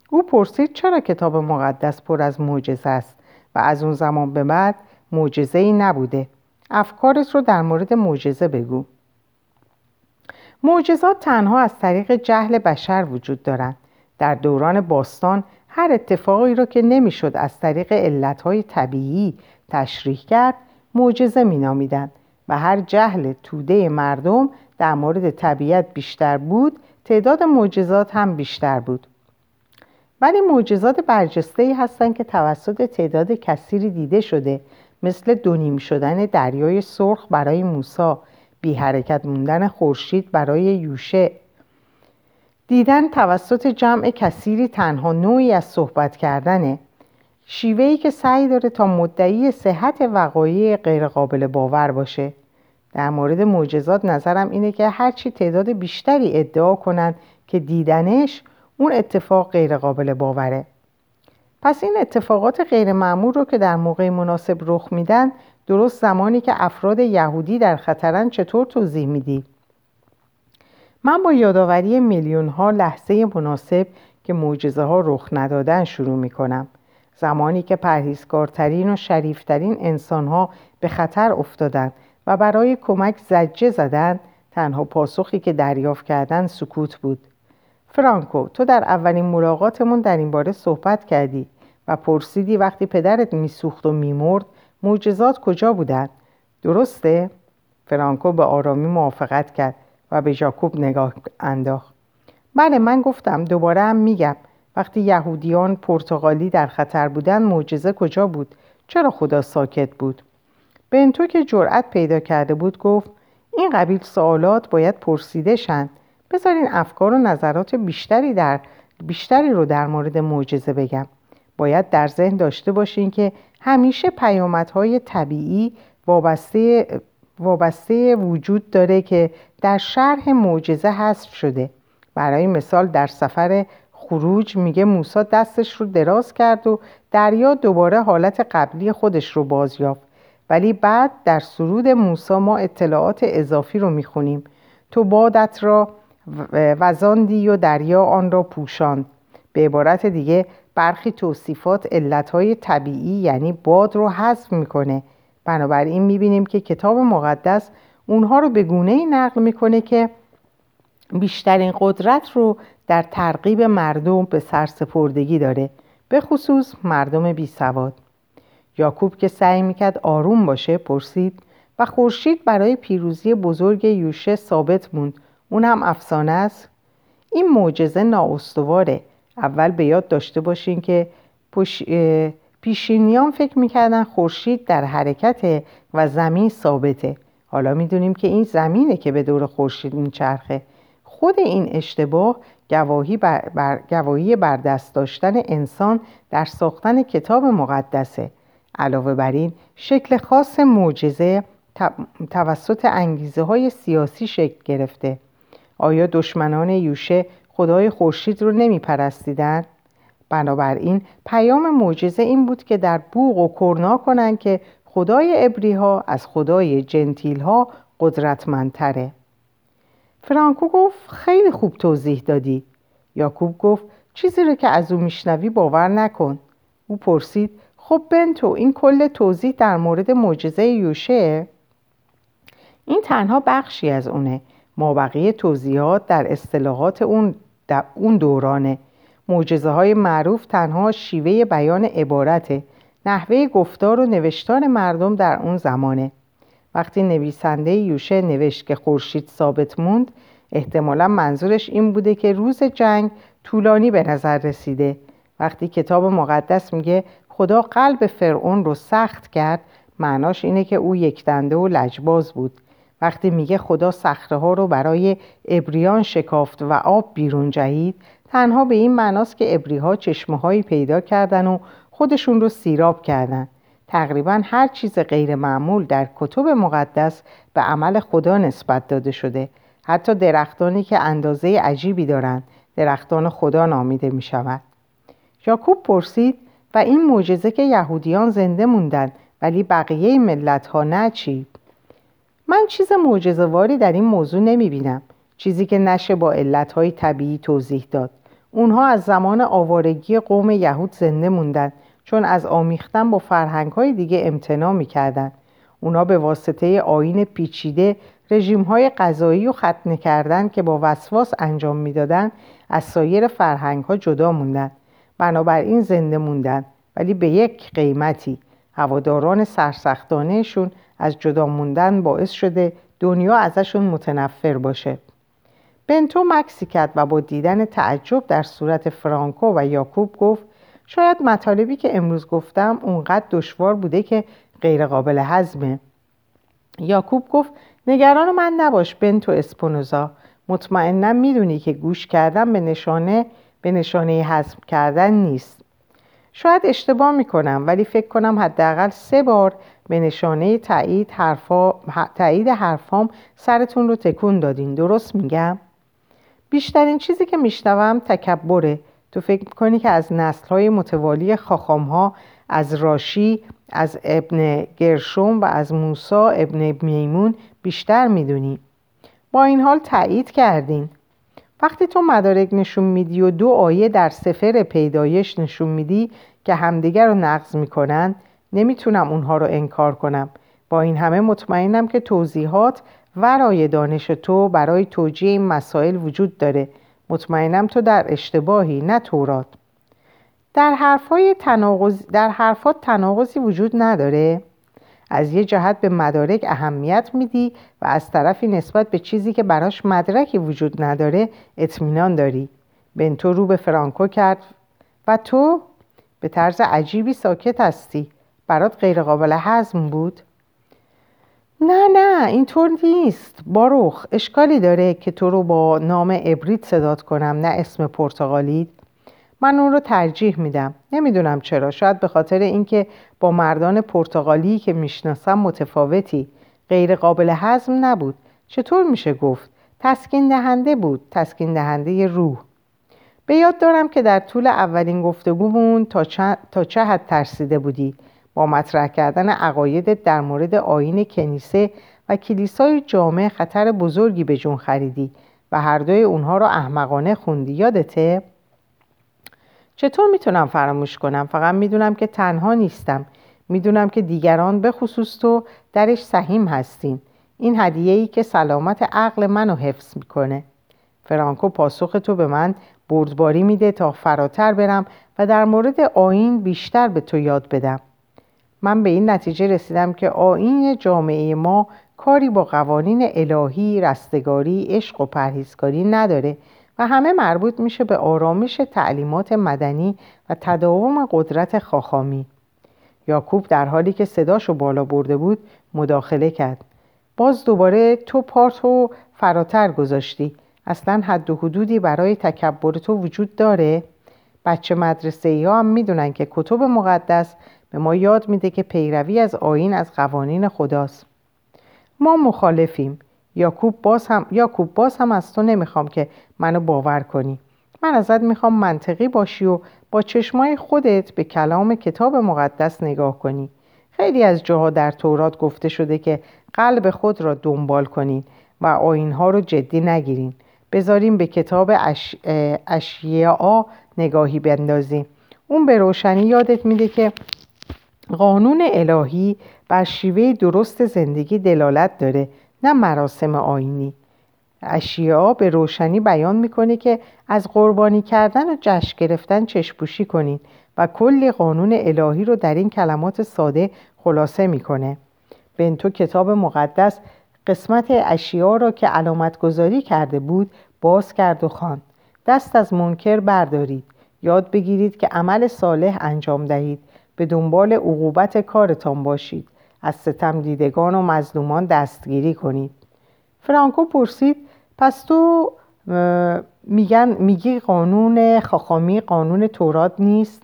او پرسید چرا کتاب مقدس پر از معجزه است و از اون زمان به بعد معجزه ای نبوده. افکارت رو در مورد معجزه بگو. معجزات تنها از طریق جهل بشر وجود دارند. در دوران باستان هر اتفاقی را که نمی‌شد از طریق علتهای طبیعی تشریح کرد معجزه مینامیدند و هر جهل توده مردم در مورد طبیعت بیشتر بود تعداد معجزات هم بیشتر بود. ولی معجزات برجسته ای هستند که توسط تعداد کثیری دیده شده مثل دونیم شدن دریای سرخ برای موسا بی حرکت موندن خورشید برای یوشه دیدن توسط جمع کثیری تنها نوعی از صحبت کردنه. شیوهی که سعی داره تا مدعی صحت وقایع غیرقابل باور باشه در مورد معجزات نظرم اینه که هرچی تعداد بیشتری ادعا کنند که دیدنش اون اتفاق غیرقابل باوره پس این اتفاقات غیرمعمول رو که در موقع مناسب رخ میدن درست زمانی که افراد یهودی در خطرن چطور توضیح میدی؟ من با یادآوری میلیون ها لحظه مناسب که معجزه ها رخ ندادن شروع می کنم. زمانی که پرهیزکارترین و شریفترین انسان ها به خطر افتادند و برای کمک زجه زدند تنها پاسخی که دریافت کردن سکوت بود. فرانکو تو در اولین ملاقاتمون در این باره صحبت کردی و پرسیدی وقتی پدرت میسوخت و میمرد معجزات کجا بودند درسته؟ فرانکو به آرامی موافقت کرد و به ژاکوب نگاه انداخت. بله من گفتم دوباره هم میگم. وقتی یهودیان پرتغالی در خطر بودن معجزه کجا بود؟ چرا خدا ساکت بود؟ بنتو که جرأت پیدا کرده بود گفت این قبیل سوالات باید پرسیده شند بذارین افکار و نظرات بیشتری, در بیشتری رو در مورد معجزه بگم. باید در ذهن داشته باشین که همیشه پیامدهای طبیعی وابسته, وابسته وجود داره که در شرح معجزه حذف شده. برای مثال در سفر خروج میگه موسا دستش رو دراز کرد و دریا دوباره حالت قبلی خودش رو بازیافت ولی بعد در سرود موسا ما اطلاعات اضافی رو می‌خونیم. تو بادت را وزاندی و دریا آن را پوشاند. به عبارت دیگه برخی توصیفات علتهای طبیعی یعنی باد رو حذف می‌کنه. بنابراین می‌بینیم که کتاب مقدس اونها رو به گونه ای نقل می‌کنه که بیشترین قدرت رو در ترغیب مردم به سرسپردگی داره به خصوص مردم بی سواد. یاکوب که سعی می‌کرد آروم باشه پرسید و خورشید برای پیروزی بزرگ یوشه ثابت موند اون هم افسانه است؟ این معجزه نااستواره. اول به یاد داشته باشین که پیشینیان فکر می‌کردن خورشید در حرکت و زمین ثابته. حالا می‌دونیم که این زمینه که به دور خورشید میچرخه. خود این اشتباه گواهی بر, بر, گواهی بر دست داشتن انسان در ساختن کتاب مقدسه. علاوه بر این شکل خاص معجزه توسط انگیزه های سیاسی شکل گرفته. آیا دشمنان یوشه خدای خورشید رو نمی بنابراین پیام معجزه این بود که در بوغ و کرنا کنند که خدای ابری ها از خدای جنتیل ها قدرتمندتره. فرانکو گفت خیلی خوب توضیح دادی. یاکوب گفت چیزی رو که از او میشنوی باور نکن. او پرسید خب بنتو این کل توضیح در مورد معجزه یوشه این تنها بخشی از اونه. ما بقیه توضیحات در اصطلاحات اون, در اون دورانه. معجزه های معروف تنها شیوه بیان عبارته. نحوه گفتار و نوشتار مردم در اون زمانه. وقتی نویسنده یوشه نوشت که خورشید ثابت موند احتمالا منظورش این بوده که روز جنگ طولانی به نظر رسیده. وقتی کتاب مقدس میگه خدا قلب فرعون رو سخت کرد معناش اینه که او یک دنده و لجباز بود. وقتی میگه خدا صخره ها رو برای ابریان شکافت و آب بیرون جهید تنها به این معناست که ابری ها پیدا کردن و خودشون رو سیراب کردن. تقریبا هر چیز غیر معمول در کتب مقدس به عمل خدا نسبت داده شده. حتی درختانی که اندازه عجیبی دارند درختان خدا نامیده می شود یاکوب پرسید و این معجزه که یهودیان زنده موندن ولی بقیه ملت ها نه چی؟ من چیز معجزه‌واری در این موضوع نمی بینم چیزی که نشه با علتهای طبیعی توضیح داد. اونها از زمان آوارگی قوم یهود زنده موندن چون از آمیختن با فرهنگهای دیگه امتناع می‌کردن. اونا به واسطه آین پیچیده رژیم های غذایی و ختنه کردن که با وسواس انجام می‌دادند از سایر فرهنگ ها جدا موندن. بنابراین زنده موندن ولی به یک قیمتی. هواداران سرسختانهشون از جدا موندن باعث شده دنیا ازشون متنفر باشه. بنتو مکسی کرد و با دیدن تعجب در صورت فرانکو و یاکوب گفت شاید مطالبی که امروز گفتم اونقدر دشوار بوده که غیر قابل هضمه یاکوب گفت نگران من نباش بنتو اسپونوزا. مطمئنا می‌دونی که گوش کردن به نشانه به نشانه حذف کردن نیست. شاید اشتباه می‌کنم ولی فکر کنم حداقل سه بار به نشانه تایید حرفا تایید حرفام سرتون رو تکون دادین. درست میگم؟ بیشترین چیزی که میشنوم تکبره. تو فکر کنی که از های متوالی خاخام ها از راشی از ابن گرشوم و از موسا ابن میمون بیشتر می‌دونی. با این حال تایید کردین. وقتی تو مدارک نشون میدی و دو آیه در سفر پیدایش نشون میدی که همدیگر رو نقض می‌کنن نمی‌تونم اونها رو انکار کنم. با این همه مطمئنم که توضیحات ورای دانش تو برای توجیه این مسائل وجود داره. مطمئنم تو در اشتباهی نه تورات. در, حرفای تناقض... در حرفات تناقضی وجود نداره. از یه جهت به مدارک اهمیت میدی و از طرفی نسبت به چیزی که براش مدرکی وجود نداره اطمینان داری. بنتو رو به فرانکو کرد و تو به طرز عجیبی ساکت هستی. برات غیرقابل هضم بود. نه نه اینطور نیست. باروخ اشکالی داره که تو رو با نام ابریت صدات کنم نه اسم پرتغالیت من اون رو ترجیح میدم. نمی‌دونم چرا. شاید به خاطر اینکه با مردان پرتغالی که می‌شناسم متفاوتی. غیر قابل هضم نبود. چطور میشه گفت؟ تسکین دهنده بود. تسکین دهنده روح. به یاد دارم که در طول اولین گفتگومون تا چه حد ترسیده بودی؟ با مطرح کردن عقایدت در مورد آین کنیسه و کلیسای جامع خطر بزرگی به جون خریدی و هر دوی اونها رو احمقانه خوندی. یادته؟ چطور می‌تونم فراموش کنم؟ فقط می‌دونم که تنها نیستم. می‌دونم که دیگران به خصوص تو درش سهیم هستین. این هدیه ای که سلامت عقل منو حفظ می‌کنه. فرانکو پاسخ تو به من بردباری میده تا فراتر برم و در مورد آین بیشتر به تو یاد بدم. من به این نتیجه رسیدم که آین جامعه ما کاری با قوانین الهی، رستگاری، عشق و پرهیزکاری نداره و همه مربوط میشه به آرامش تعلیمات مدنی و تداوم قدرت خاخامی. یاکوب در حالی که صداشو بالا برده بود مداخله کرد. باز دوباره تو پارتو فراتر گذاشتی. اصلا حد و حدودی برای تکبر تو وجود داره؟ بچه مدرسه ای ها هم می‌دونن که کتب مقدس به ما یاد میده که پیروی از آین از قوانین خداست. ما مخالفیم. یاکوب باز هم یاکوب باز هم از تو نمی‌خوام که منو باور کنی. من ازت می‌خوام منطقی باشی و با چشمای خودت به کلام کتاب مقدس نگاه کنی. خیلی از جاها در تورات گفته شده که قلب خود را دنبال کنین و آینها رو جدی نگیرین. بذاریم به کتاب اش... اشیاء نگاهی بندازیم اون به روشنی یادت میده که قانون الهی بر شیوه درست زندگی دلالت داره نه مراسم آینی. اشیاء به روشنی بیان می‌کنه که از قربانی کردن و جشن گرفتن چشپوشی کنین و کلی قانون الهی رو در این کلمات ساده خلاصه می‌کنه. بنتو کتاب مقدس قسمت اشیاء را که علامت گذاری کرده بود باز کرد و خواند. دست از منکر بردارید. یاد بگیرید که عمل صالح انجام دهید. به دنبال عقوبت کارتان باشید. از ستم دیدگان و مظلومان دستگیری کنید. فرانکو پرسید پس تو میگن میگی قانون خاخامی قانون تورات نیست؟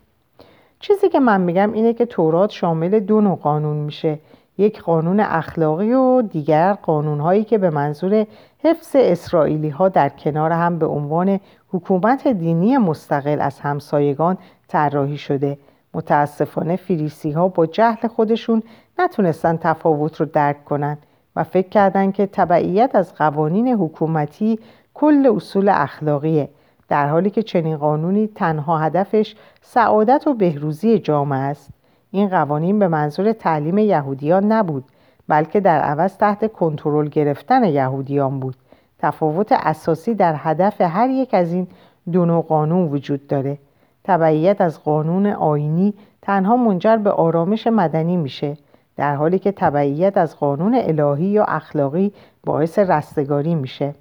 چیزی که من میگم اینه که تورات شامل دو نوع قانون میشه. یک قانون اخلاقی و دیگر قانونهایی که به منظور حفظ اسرائیلی ها در کنار هم به عنوان حکومت دینی مستقل از همسایگان طراحی شده. متاسفانه فریسی ها با جهل خودشون نتونستن تفاوت رو درک کنن و فکر کردند که تبعیت از قوانین حکومتی کل اصول اخلاقیه در حالی که چنین قانونی تنها هدفش سعادت و بهروزی جامعه است. این قوانین به منظور تعلیم یهودیان نبود بلکه در عوض تحت کنترل گرفتن یهودیان بود. تفاوت اساسی در هدف هر یک از این دو نوع قانون وجود داره. تبعیت از قانون آینی تنها منجر به آرامش مدنی میشه در حالی که تبعیت از قانون الهی یا اخلاقی باعث رستگاری میشه.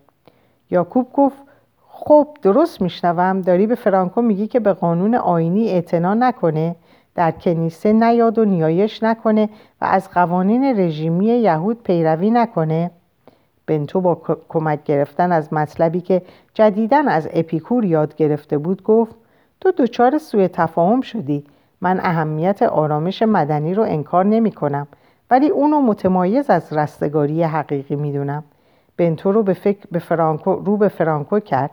یاکوب گفت خب درست میشنوم. داری به فرانکو میگی که به قانون آینی اعتنا نکنه در کنیسه نیاد و نیایش نکنه و از قوانین رژیمی یهود پیروی نکنه. بنتو با کمک گرفتن از مطلبی که جدیدن از اپیکور یاد گرفته بود گفت تو دچار سوء تفاهم شدی. من اهمیت آرامش مدنی رو انکار نمی کنم ولی اونو متمایز از رستگاری حقیقی می‌دونم بنتو رو به, فکر به فرانکو رو به فرانکو کرد.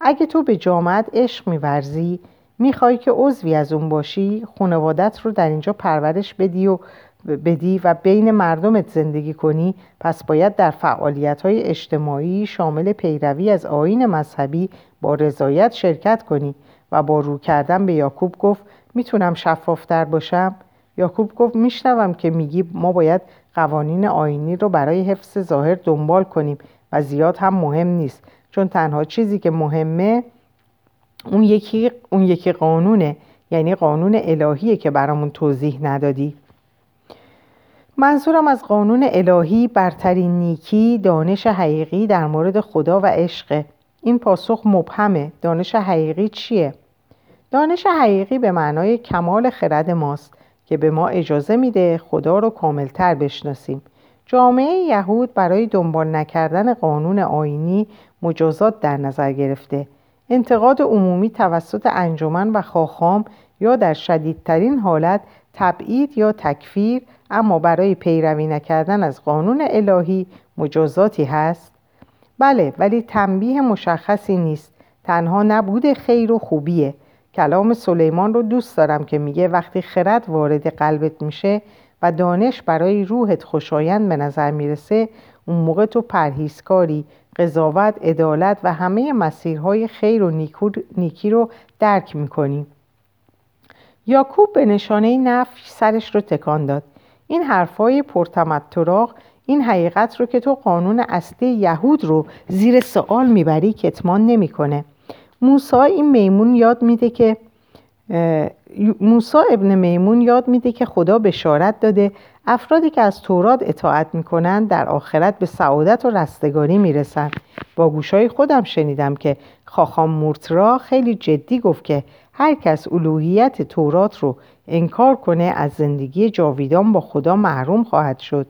اگه تو به جامعت عشق میورزی می‌خوای که عضوی از اون باشی خانوادت رو در اینجا پرورش بدی و بدی و بین مردمت زندگی کنی پس باید در فعالیت های اجتماعی شامل پیروی از آین مذهبی با رضایت شرکت کنی. و با رو کردن به یاکوب گفت می‌تونم شفافتر باشم؟ یاکوب گفت میشنوم که میگی ما باید قوانین آینی رو برای حفظ ظاهر دنبال کنیم و زیاد هم مهم نیست چون تنها چیزی که مهمه اون یکی, اون یکی قانونه یعنی قانون الهیه که برامون توضیح ندادی. منظورم از قانون الهی برترین نیکی دانش حقیقی در مورد خدا و عشق این پاسخ مبهمه. دانش حقیقی چیه؟ دانش حقیقی به معنای کمال خرد ماست که به ما اجازه میده خدا رو کاملتر بشناسیم. جامعه یهود برای دنبال نکردن قانون آینی مجازات در نظر گرفته. انتقاد عمومی توسط انجمن و خاخام یا در شدیدترین حالت تبعید یا تکفیر اما برای پیروی نکردن از قانون الهی مجازاتی هست؟ بله ولی تنبیه مشخصی نیست. تنها نبود خیر و خوبیه. کلام سلیمان رو دوست دارم که میگه وقتی خرد وارد قلبت میشه و دانش برای روحت خوشایند به نظر می‌رسه اون موقع تو پرهیزکاری قضاوت عدالت و همه مسیرهای خیر و نیکی رو درک می‌کنی. یاکوب به نشانه نفی سرش رو تکان داد. این حرفای پرتمتراغ این حقیقت رو که تو قانون اصلی یهود رو زیر سوال می‌بری کتمان نمی‌کنه. موسی این میمون یاد میده که موسی ابن میمون یاد میده که خدا بشارت داده. افرادی که از تورات اطاعت می‌کنند در آخرت به سعادت و رستگاری می‌رسند. با گوشای خودم شنیدم که خاخام مورترا خیلی جدی گفت که هر کس الوهیت تورات رو انکار کنه از زندگی جاویدان با خدا محروم خواهد شد.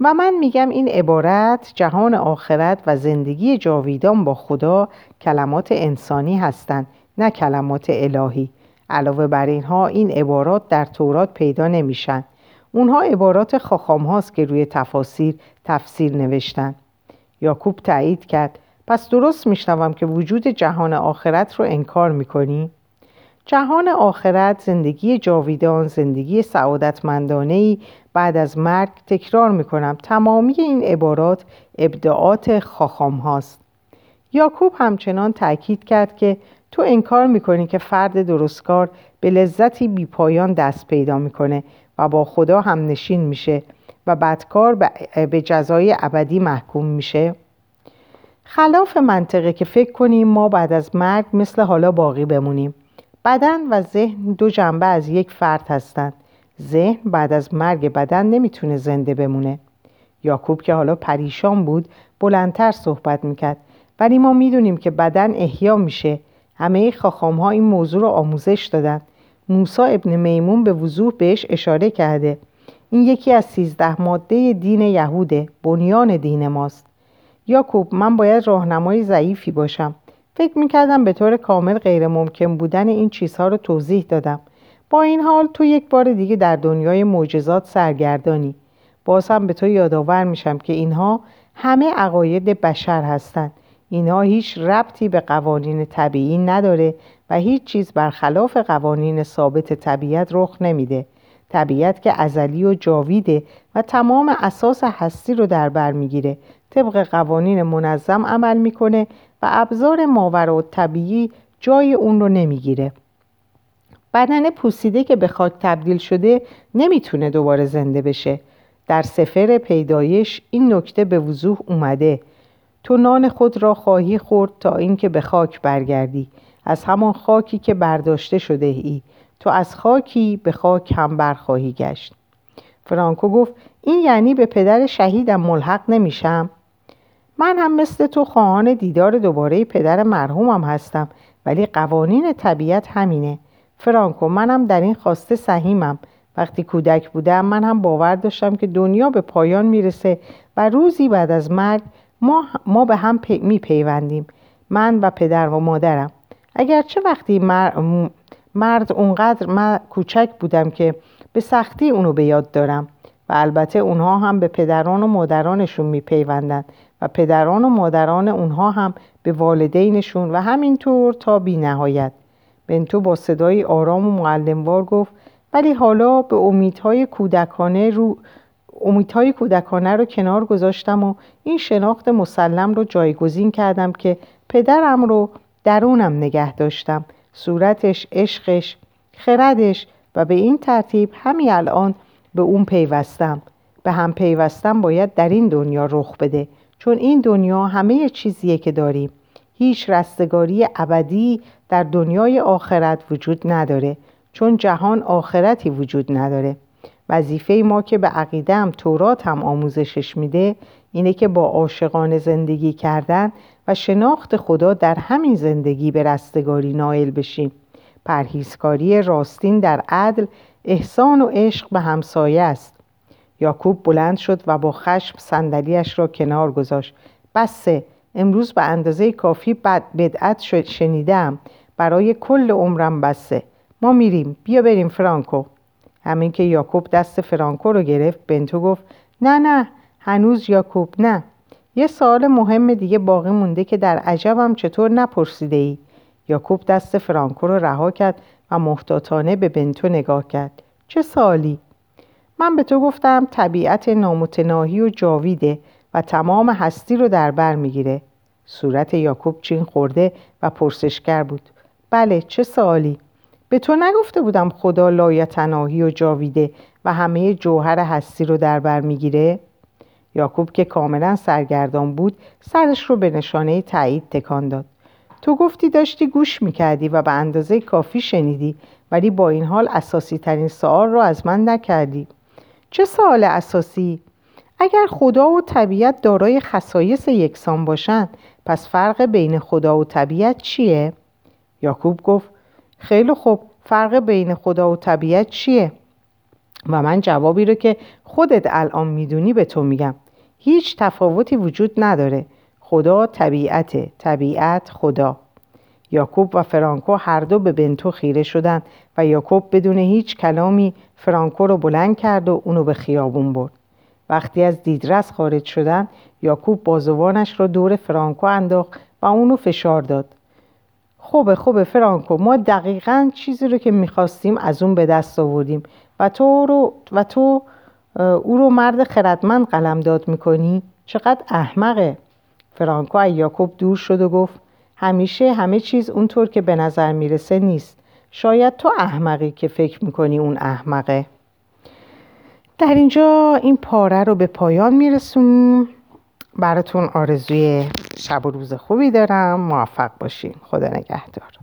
و من میگم این عبارت جهان آخرت و زندگی جاویدان با خدا کلمات انسانی هستند نه کلمات الهی. علاوه بر اینها این عبارات در تورات پیدا نمیشن. اونها عبارات خاخام هاست که روی تفاسیر تفسیر نوشتن. یاکوب تایید کرد پس درست میشنوم که وجود جهان آخرت رو انکار می‌کنی؟ جهان آخرت زندگی جاویدان زندگی سعادتمندانه بعد از مرگ تکرار می‌کنم. تمامی این عبارات ابداعات خاخام هاست یاکوب همچنان تاکید کرد که تو انکار می‌کنی که فرد درستکار به لذتی بیپایان دست پیدا می‌کنه و با خدا هم نشین میشه و بدکار به جزای ابدی محکوم میشه. خلاف منطقه که فکر کنیم ما بعد از مرگ مثل حالا باقی بمونیم. بدن و ذهن دو جنبه از یک فرد هستند. ذهن بعد از مرگ بدن نمی‌تونه زنده بمونه. یاکوب که حالا پریشان بود بلندتر صحبت می‌کرد. ولی ما می‌دونیم که بدن احیا میشه. همه خاخام ها این موضوع رو آموزش دادن. موسا ابن میمون به وضوح بهش اشاره کرده. این یکی از سیزده ماده دین یهوده بنیان دین ماست. یاکوب من باید راهنمای ضعیفی باشم. فکر می‌کردم به طور کامل غیر ممکن بودن این چیزها رو توضیح دادم. با این حال تو یک بار دیگه در دنیای معجزات سرگردانی. باز هم به تو یادآور میشم که اینها همه عقاید بشر هستند. اینها هیچ ربطی به قوانین طبیعی نداره و هیچ چیز برخلاف قوانین ثابت طبیعت رخ نمیده. طبیعت که ازلی و جاویده و تمام اساس هستی رو در بر می‌گیره. طبق قوانین منظم عمل می‌کنه و ابزار ماورا و طبیعی جای اون رو نمی‌گیره. بدن پوسیده که به خاک تبدیل شده نمی‌تونه دوباره زنده بشه. در سفر پیدایش این نکته به وضوح اومده. تو نان خود را خواهی خورد تا اینکه به خاک برگردی. از همان خاکی که برداشته شده ای. تو از خاکی به خاک هم برخواهی گشت. فرانکو گفت این یعنی به پدر شهیدم ملحق نمیشم؟ من هم مثل تو خواهان دیدار دوباره پدر مرحومم هستم ولی قوانین طبیعت همینه. فرانکو منم در این خواسته سهیمم. وقتی کودک بودم من هم باور داشتم که دنیا به پایان می‌رسه و روزی بعد از مرگ ما, ما به هم پی می پیوندیم من و پدر و مادرم. اگرچه وقتی مرد اونقدر من کوچک بودم که به سختی اونو به یاد دارم و البته اونها هم به پدران و مادرانشون میپیوندند. و پدران و مادران اونها هم به والدینشون و همینطور تا بی نهایت بنتو با صدای آرام و معلموار گفت ولی حالا به امیدهای کودکانه رو امیدهای کودکانه رو کنار گذاشتم و این شناخت مسلم رو جایگزین کردم که پدرم رو درونم نگه داشتم. صورتش، عشقش، خردش و به این ترتیب همین الان به اون پیوستم. به هم پیوستم باید در این دنیا رخ بده. چون این دنیا همه چیزیه که داریم هیچ رستگاری ابدی در دنیای آخرت وجود نداره چون جهان آخرتی وجود نداره. وظیفه ما که به عقیدم تورات هم آموزشش میده اینه که با عاشقان زندگی کردن و شناخت خدا در همین زندگی به رستگاری نائل بشیم. پرهیزکاری راستین در عدل احسان و عشق به همسایه است. یاکوب بلند شد و با خشم صندلیاش را کنار گذاشت. بسه امروز به اندازه کافی بد بدعت شنیدم. برای کل عمرم بسه. ما میریم. بیا بریم فرانکو. همین که یاکوب دست فرانکو رو گرفت بنتو گفت نه نه هنوز یاکوب نه. یه سوال مهم دیگه باقی مونده که در عجبم چطور نپرسیده ای. یاکوب دست فرانکو رو رها کرد و محتاطانه به بنتو نگاه کرد. چه سالی؟ من به تو گفتم طبیعت نامتناهی و جاویده و تمام هستی رو در بر می‌گیره صورت یاکوب چین خورده و پرسشگر بود بله چه سوالی؟ به تو نگفته بودم خدا لایتناهی و جاویده و همه جوهر هستی رو در بر می‌گیره؟ یاکوب که کاملا سرگردان بود سرش رو به نشانه تایید تکان داد تو گفتی داشتی گوش می‌کردی و به اندازه کافی شنیدی ولی با این حال اساسی ترین سوال رو از من نکردی چه سوال اساسی؟ اگر خدا و طبیعت دارای خصایص یکسان باشند پس فرق بین خدا و طبیعت چیه؟ یاکوب گفت خیلی خوب فرق بین خدا و طبیعت چیه؟ و من جوابی رو که خودت الان می‌دونی به تو میگم هیچ تفاوتی وجود نداره خدا طبیعته طبیعت خدا یاکوب و فرانکو هر دو به بنتو خیره شدند و یاکوب بدون هیچ کلامی فرانکو رو بلند کرد و اونو به خیابون برد. وقتی از دیدرس خارج شدن یاکوب بازوانش را دور فرانکو انداخت و اونو فشار داد. خوبه خوبه فرانکو ما دقیقا چیزی رو که می‌خواستیم از اون به دست آوردیم. و تو, رو و تو او رو مرد خردمند قلمداد می‌کنی؟ چقدر احمقه. فرانکو از یاکوب دور شد و گفت همیشه همه چیز اونطور که به نظر می‌رسه نیست. شاید تو احمقی که فکر می‌کنی اون احمقه. در اینجا این پاره رو به پایان میرسونیم. براتون آرزوی شب و روز خوبی دارم. موفق باشین. خدا نگهدار.